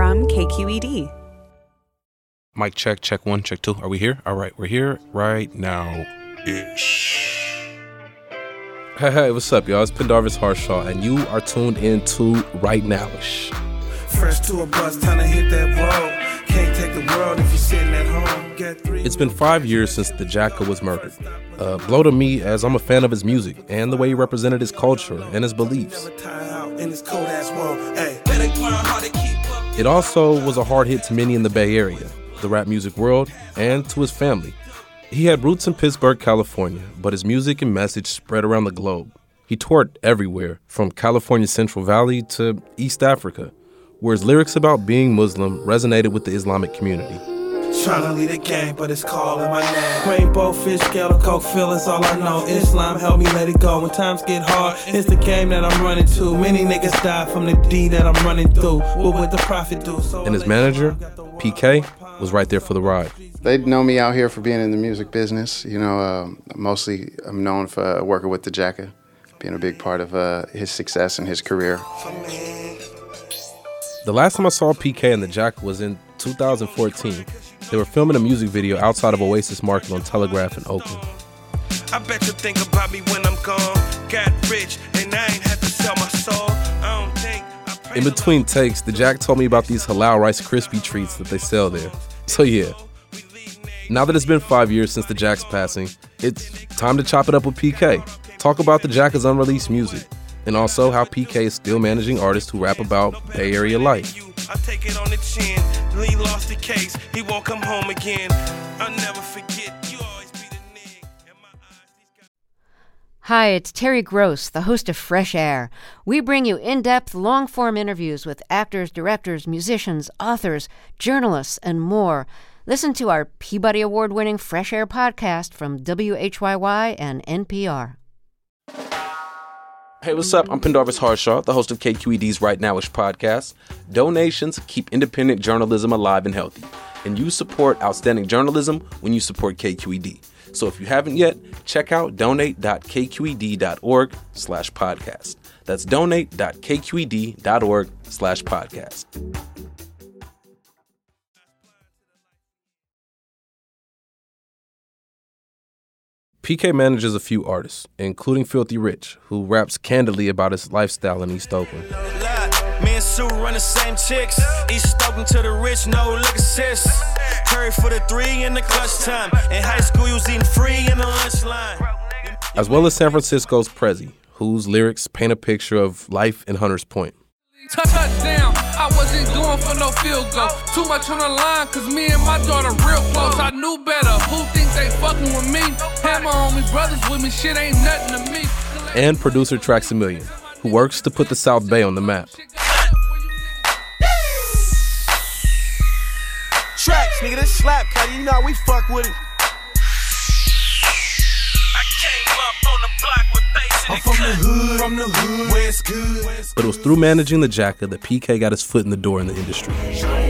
from KQED. Mic check, check one, check two. Are we here? All right, we're here right now. Ish. Hey, hey, what's up, y'all? It's Pendarvis Harshaw, and you are tuned into Right Nowish. Fresh to a bus, time to hit that road. Can't take the world if you're sitting at home. It's been five years since the Jacka was murdered. Uh, blow to me as I'm a fan of his music and the way he represented his culture and his beliefs. It also was a hard hit to many in the Bay Area, the rap music world, and to his family. He had roots in Pittsburgh, California, but his music and message spread around the globe. He toured everywhere, from California's Central Valley to East Africa, where his lyrics about being Muslim resonated with the Islamic community. Trying to lead a game, but it's calling my name. Rainbow fish, scale of coke feelings, all I know. Islam help me let it go. When times get hard, it's the game that I'm running to. Many niggas die from the D that I'm running through. What would the prophet do? So and his manager, PK, was right there for the ride. They know me out here for being in the music business. You know, uh, mostly I'm known for working with the Jacka, being a big part of uh, his success and his career. The last time I saw PK and the Jacka was in 2014. They were filming a music video outside of Oasis Market on Telegraph in Oakland. I bet you think about me when I'm gone. Got rich and I ain't had to sell my soul. I don't think in between takes, the Jack told me about these halal Rice Krispie treats that they sell there. So yeah. Now that it's been five years since the Jack's passing, it's time to chop it up with PK. Talk about the Jack's unreleased music, and also how PK is still managing artists who rap about Bay Area life. I take it on the chin. Lee lost the case. He won't come home again. I'll never forget. You always be the nig. Hi, it's Terry Gross, the host of Fresh Air. We bring you in depth, long form interviews with actors, directors, musicians, authors, journalists, and more. Listen to our Peabody Award winning Fresh Air podcast from WHYY and NPR. Hey, what's up? I'm Pendarvis Harshaw, the host of KQED's Right Nowish podcast. Donations keep independent journalism alive and healthy, and you support outstanding journalism when you support KQED. So if you haven't yet, check out donate.kqed.org slash podcast. That's donate.kqed.org PK manages a few artists, including Filthy Rich, who raps candidly about his lifestyle in East Oakland. Me and Sue run the same chicks. East Oakland to the rich, no sis. Curry for the three in the clutch time. In high school, you was eating free in the lunch line. As well as San Francisco's Prezi, whose lyrics paint a picture of life in Hunters Point. Touchdown, I wasn't going for no field goal. Too much on the line, cause me and my daughter real close. I knew better. Who thinks they fucking with me? Had my only brothers with me, shit ain't nothing to me. And producer Traxamillion, who works to put the South Bay on the map. Tracks, nigga, this slap cut, you know we fuck with it. The hood, from the hood, where it's good. But it was through managing the Jacka that PK got his foot in the door in the industry.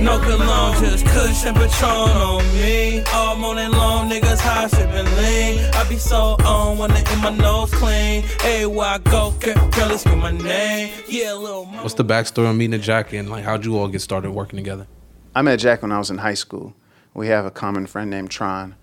No cologne, just cushion Patron on me. All morning long, niggas high sipping lean. I be so on when they in my nose clean. Hey, where I go, girl, it's my name. Yeah, little. What's the backstory on meeting the Jack and like how'd you all get started working together? I met Jack when I was in high school. We have a common friend named Tron.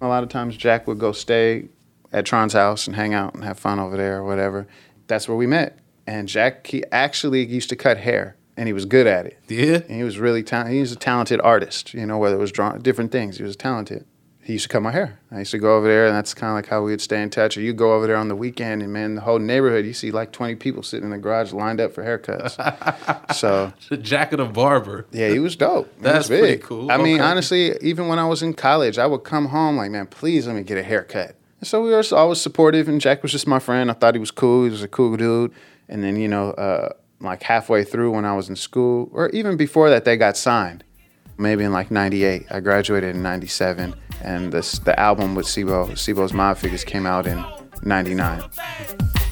A lot of times Jack would go stay at Tron's house and hang out and have fun over there or whatever. That's where we met. And Jack, he actually used to cut hair and he was good at it. Yeah. And he was really talented. He was a talented artist, you know, whether it was drawing different things. He was talented. He used to cut my hair. I used to go over there, and that's kind of like how we would stay in touch. Or you go over there on the weekend, and man, the whole neighborhood, you see like 20 people sitting in the garage lined up for haircuts. so, The Jacka of barber. yeah, he was dope. That's was pretty cool. I mean, honestly, even when I was in college, I would come home like, man, please let me get a haircut. And so we were always supportive, and Jack was just my friend. I thought he was cool. He was a cool dude. And then, you know, uh, like halfway through when I was in school, or even before that, they got signed. Maybe in like '98. I graduated in '97, and this the album with C-Bo, C-Bo's Mob Figaz, came out in '99.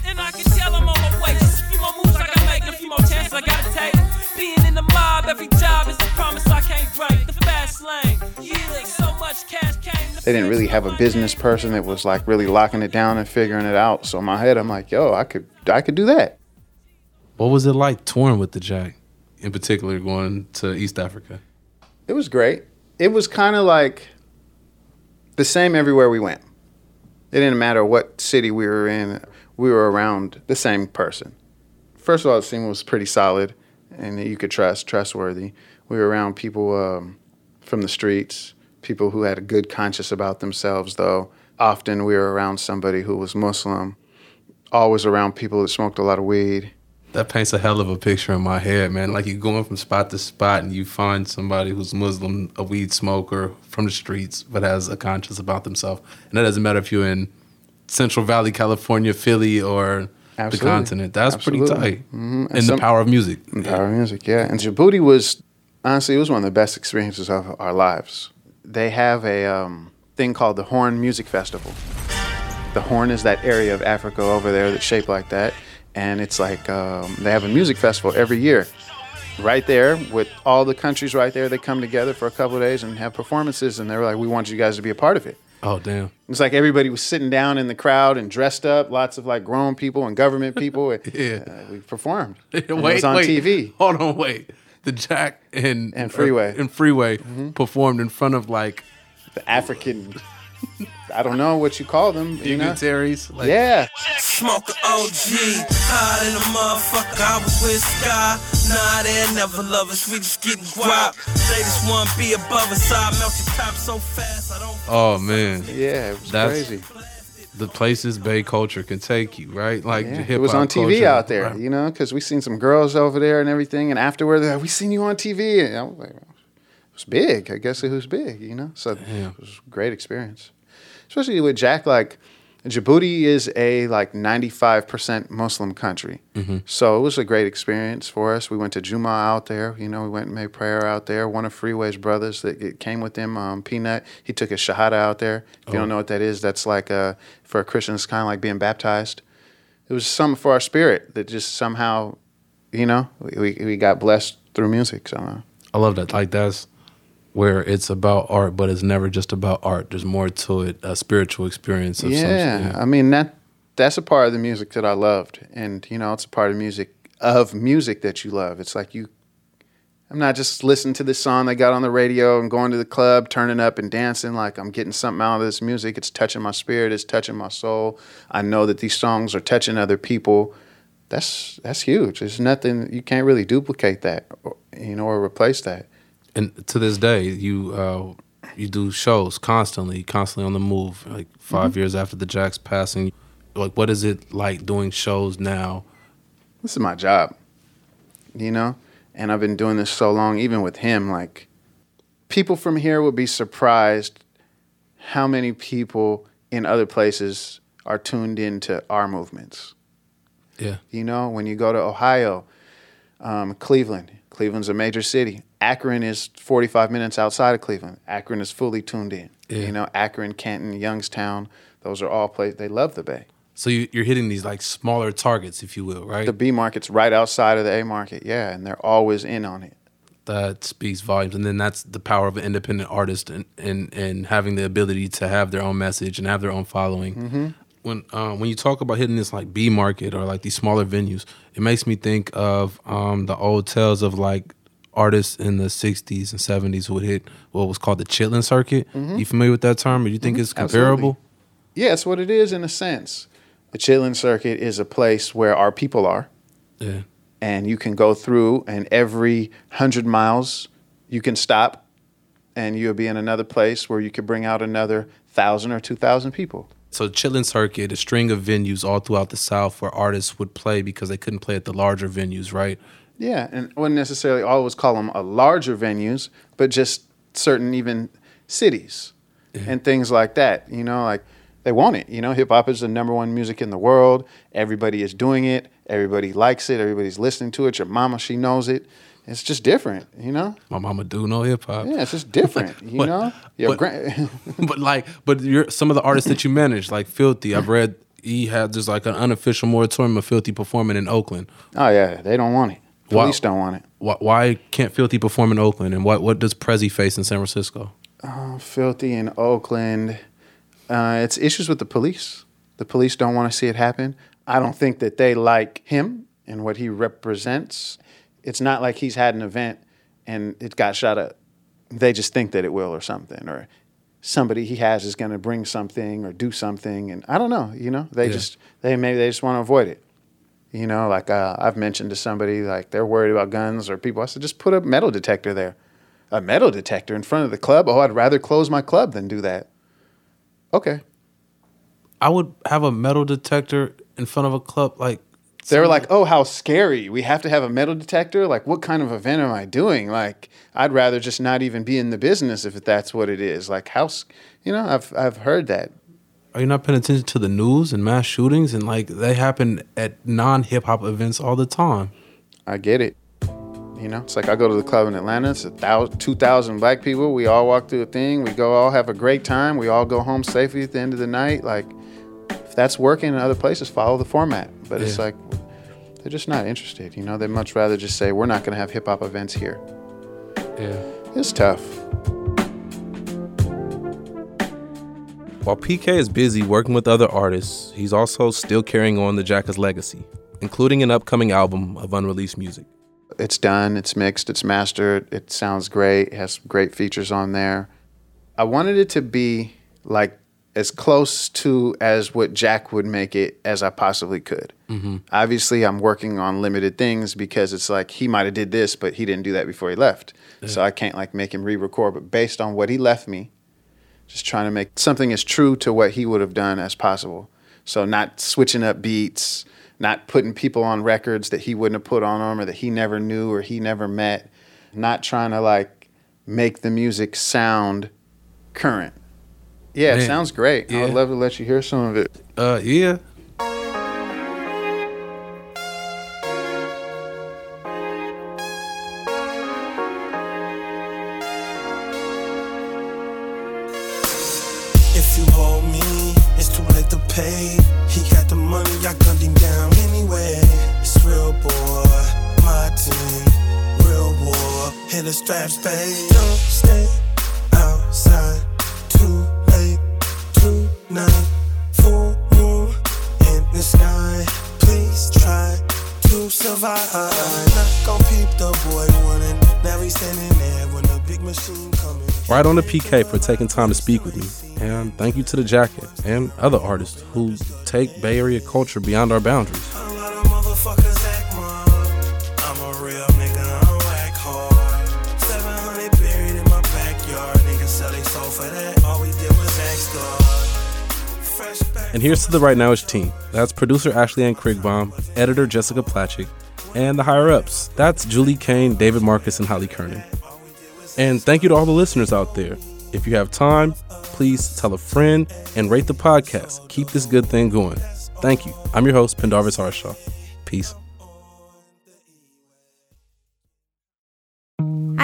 And I can tell I'm on my way. Just a few more moves I gotta make, a few more chances I gotta take. Being in the mob, every job is a promise I can't break. The fast lane, so much cash came. They didn't really have a business person that was like really locking it down and figuring it out. So in my head, I'm like, yo, I could, I could do that. What was it like touring with the Jack, in particular going to East Africa? It was great. It was kind of like the same everywhere we went. It didn't matter what city we were in. We were around the same person. First of all, the scene was pretty solid, and you could trust, trustworthy. We were around people um, from the streets, people who had a good conscience about themselves. Though often we were around somebody who was Muslim. Always around people that smoked a lot of weed. That paints a hell of a picture in my head, man. Like you're going from spot to spot and you find somebody who's Muslim, a weed smoker from the streets, but has a conscience about themselves. And that doesn't matter if you're in Central Valley, California, Philly, or Absolutely. the continent. That's pretty Absolutely. tight. Mhm. And And some- the power of music. The Power of Music, yeah. And Djibouti was honestly it was one of the best experiences of our lives. They have a um, thing called the Horn Music Festival. The Horn is that area of Africa over there that's shaped like that, and it's like um, they have a music festival every year. Right there, with all the countries right there, they come together for a couple of days and have performances, and they were like, "We want you guys to be a part of it." Oh, damn. It's like everybody was sitting down in the crowd and dressed up, lots of like grown people and government people. Yeah. Uh, we performed. wait, it was on wait. TV. Hold on, wait. The Jack and And Freeway. and Freeway Mm-hmm. performed in front of like the African. I don't know what you call them. You know? dignitaries. Like, Yeah, Smoke a OG, hot in a motherfucker. I was with Sky. Nah, they never love us. We just getting guap. They just want to be above us. I melt your top so fast. I don't. Oh man, yeah, it was That's- crazy. The places Bay culture can take you, right? Like Yeah, it was on TV culture. out there, Right. you know, because we seen some girls over there and everything. And afterward, like, we seen you on TV, and I was like, it was big. I guess it was big, you know. So it was a great experience, especially with Jack. Like Djibouti is a like ninety five percent Muslim country, so it was a great experience for us. We went to Juma out there, you know. We went and made prayer out there. One of Freeway's brothers that came with him, um, Peanut. He took his shahada out there. If you don't know what that is, that's like uh for a Christian, it's kind of like being baptized it was something for our spirit that just somehow, you know, we, we got blessed through music somehow. I love that. Like that's where it's about art, but it's never just about art. There's more to it, a spiritual experience of Yeah, some I mean that that's a part of the music that I loved, and you know, it's a part of music of music that you love. It's like you. I'm not just listening to this song they got on the radio and going to the club, turning up and dancing. Like I'm getting something out of this music. It's touching my spirit. It's touching my soul. I know that these songs are touching other people. That's that's huge. There's nothing you can't really duplicate that, you know, or replace that. And to this day, you uh, you do shows constantly, constantly on the move. Like 5 Mm-hmm. years after the Jack's passing, like what is it like doing shows now? this is my job, you know? And I've been doing this so long, even with him, like, people from here would be surprised how many people in other places are tuned into our movements. Yeah, You know, when you go to Ohio, um, Cleveland, Cleveland's a major city. Akron is 45 minutes outside of Cleveland. Akron is fully tuned in. Yeah. You know, Akron, Canton, Youngstown, those are all places, they love the Bay. so you, you're hitting these like smaller targets, if you will, right? The B market's right outside of the A market, yeah, and they're always in on it. that speaks volumes and then that's the power of an independent artist and and, and having the ability to have their own message and have their own following Mm-hmm. When um, when you talk about hitting this like b market or like these smaller venues it makes me think of um, the old tales of like artists in the 60s and 70s who would hit what was called the chitlin circuit you familiar with that term or do you think it's Mm-hmm. Absolutely. comparable Yeah, it's what it is in a sense. The chitlin circuit is a place where our people are. yeah and you can go through, and every hundred miles you can stop, and you'll be in another place where you could bring out another thousand or two thousand people. So Chitlin Circuit, a string of venues all throughout the South where artists would play because they couldn't play at the larger venues, right? Yeah, and wouldn't necessarily always call them a uh, larger venues, but just certain even cities mm-hmm. and things like that. You know, like they want it. You know, hip hop is the number one music in the world. Everybody is doing it. Everybody likes it. Everybody's listening to it. Your mama, she knows it. It's just different. You know. My mama do know hip hop. Yeah, it's just different. you But- know. Your but- gran- but like, but you're some of the artists that you manage, like Filthy. I've read he had just like an unofficial moratorium of Filthy performing in Oakland. oh yeah, they don't want it. Police don't want it. Why, why can't Filthy perform in Oakland? And what what does Prezi face in San Francisco? filthy in Oakland. Uh, it's issues with the police. The police don't want to see it happen. I don't think that they like him and what he represents. It's not like he's had an event and it got shot up. They just think that it will or something, or somebody he has is going to bring something or do something, and I don't know. You know, they Yeah. just they maybe they just want to avoid it. You know, like uh, I've mentioned to somebody like they're worried about guns or people. I said just put a metal detector there a metal detector in front of the club. Oh, I'd rather close my club than do that. Okay. I would have a metal detector in front of a club, like They were like, oh, how scary. We have to have a metal detector? Like, what kind of event am I doing? Like, I'd rather just not even be in the business if that's what it is. Like, how, you know, I've, I've heard that. Are you not paying attention to the news and mass shootings and like they happen at non hip hop events all the time? I get it. You know, it's like I go to the club in Atlanta. It's a thousand, two thousand black people. We all walk through a thing. We go all have a great time. We all go home safely at the end of the night. Like, if that's working in other places, follow the format. But it's like they're just not interested. You know, they'd much rather just say we're not going to have hip hop events here. Yeah. It's tough. While PK is busy working with other artists, he's also still carrying on the Jacka's legacy, including an upcoming album of unreleased music. It's done. It's mixed. It's mastered. It sounds great. It has great features on there. I wanted it to be like as close to as what Jack would make it as I possibly could. Mm-hmm. Obviously, I'm working on limited things because it's like he might have did this, but he didn't do that before he left. So I can't like make him re-record. But based on what he left me, just trying to make something as true to what he would have done as possible. So not switching up beats, not putting people on records that he wouldn't have put on them or that he never knew or he never met, not trying to like make the music sound current. Yeah, it sounds great. I would love to let you hear some of it. Uh, yeah. If you hold me, it's too late to pay. He got the money, I gunned him down anyway. It's real boy, my team, real war. Hit the straps, babe. Don't stay Right on the PK for taking time to speak with me. And thank you to the Jacka and other artists who take Bay Area culture beyond our boundaries. And here's to the Right Nowish team. That's producer Ashley Ann Krigbaum, editor Jessica Placzek, and the higher ups. That's Julie Kane, David Marcus, and Holly Kernan. And thank you to all the listeners out there. If you have time, please tell a friend and rate the podcast. Keep this good thing going. Thank you. I'm your host, Pendarvis Harshaw. Peace.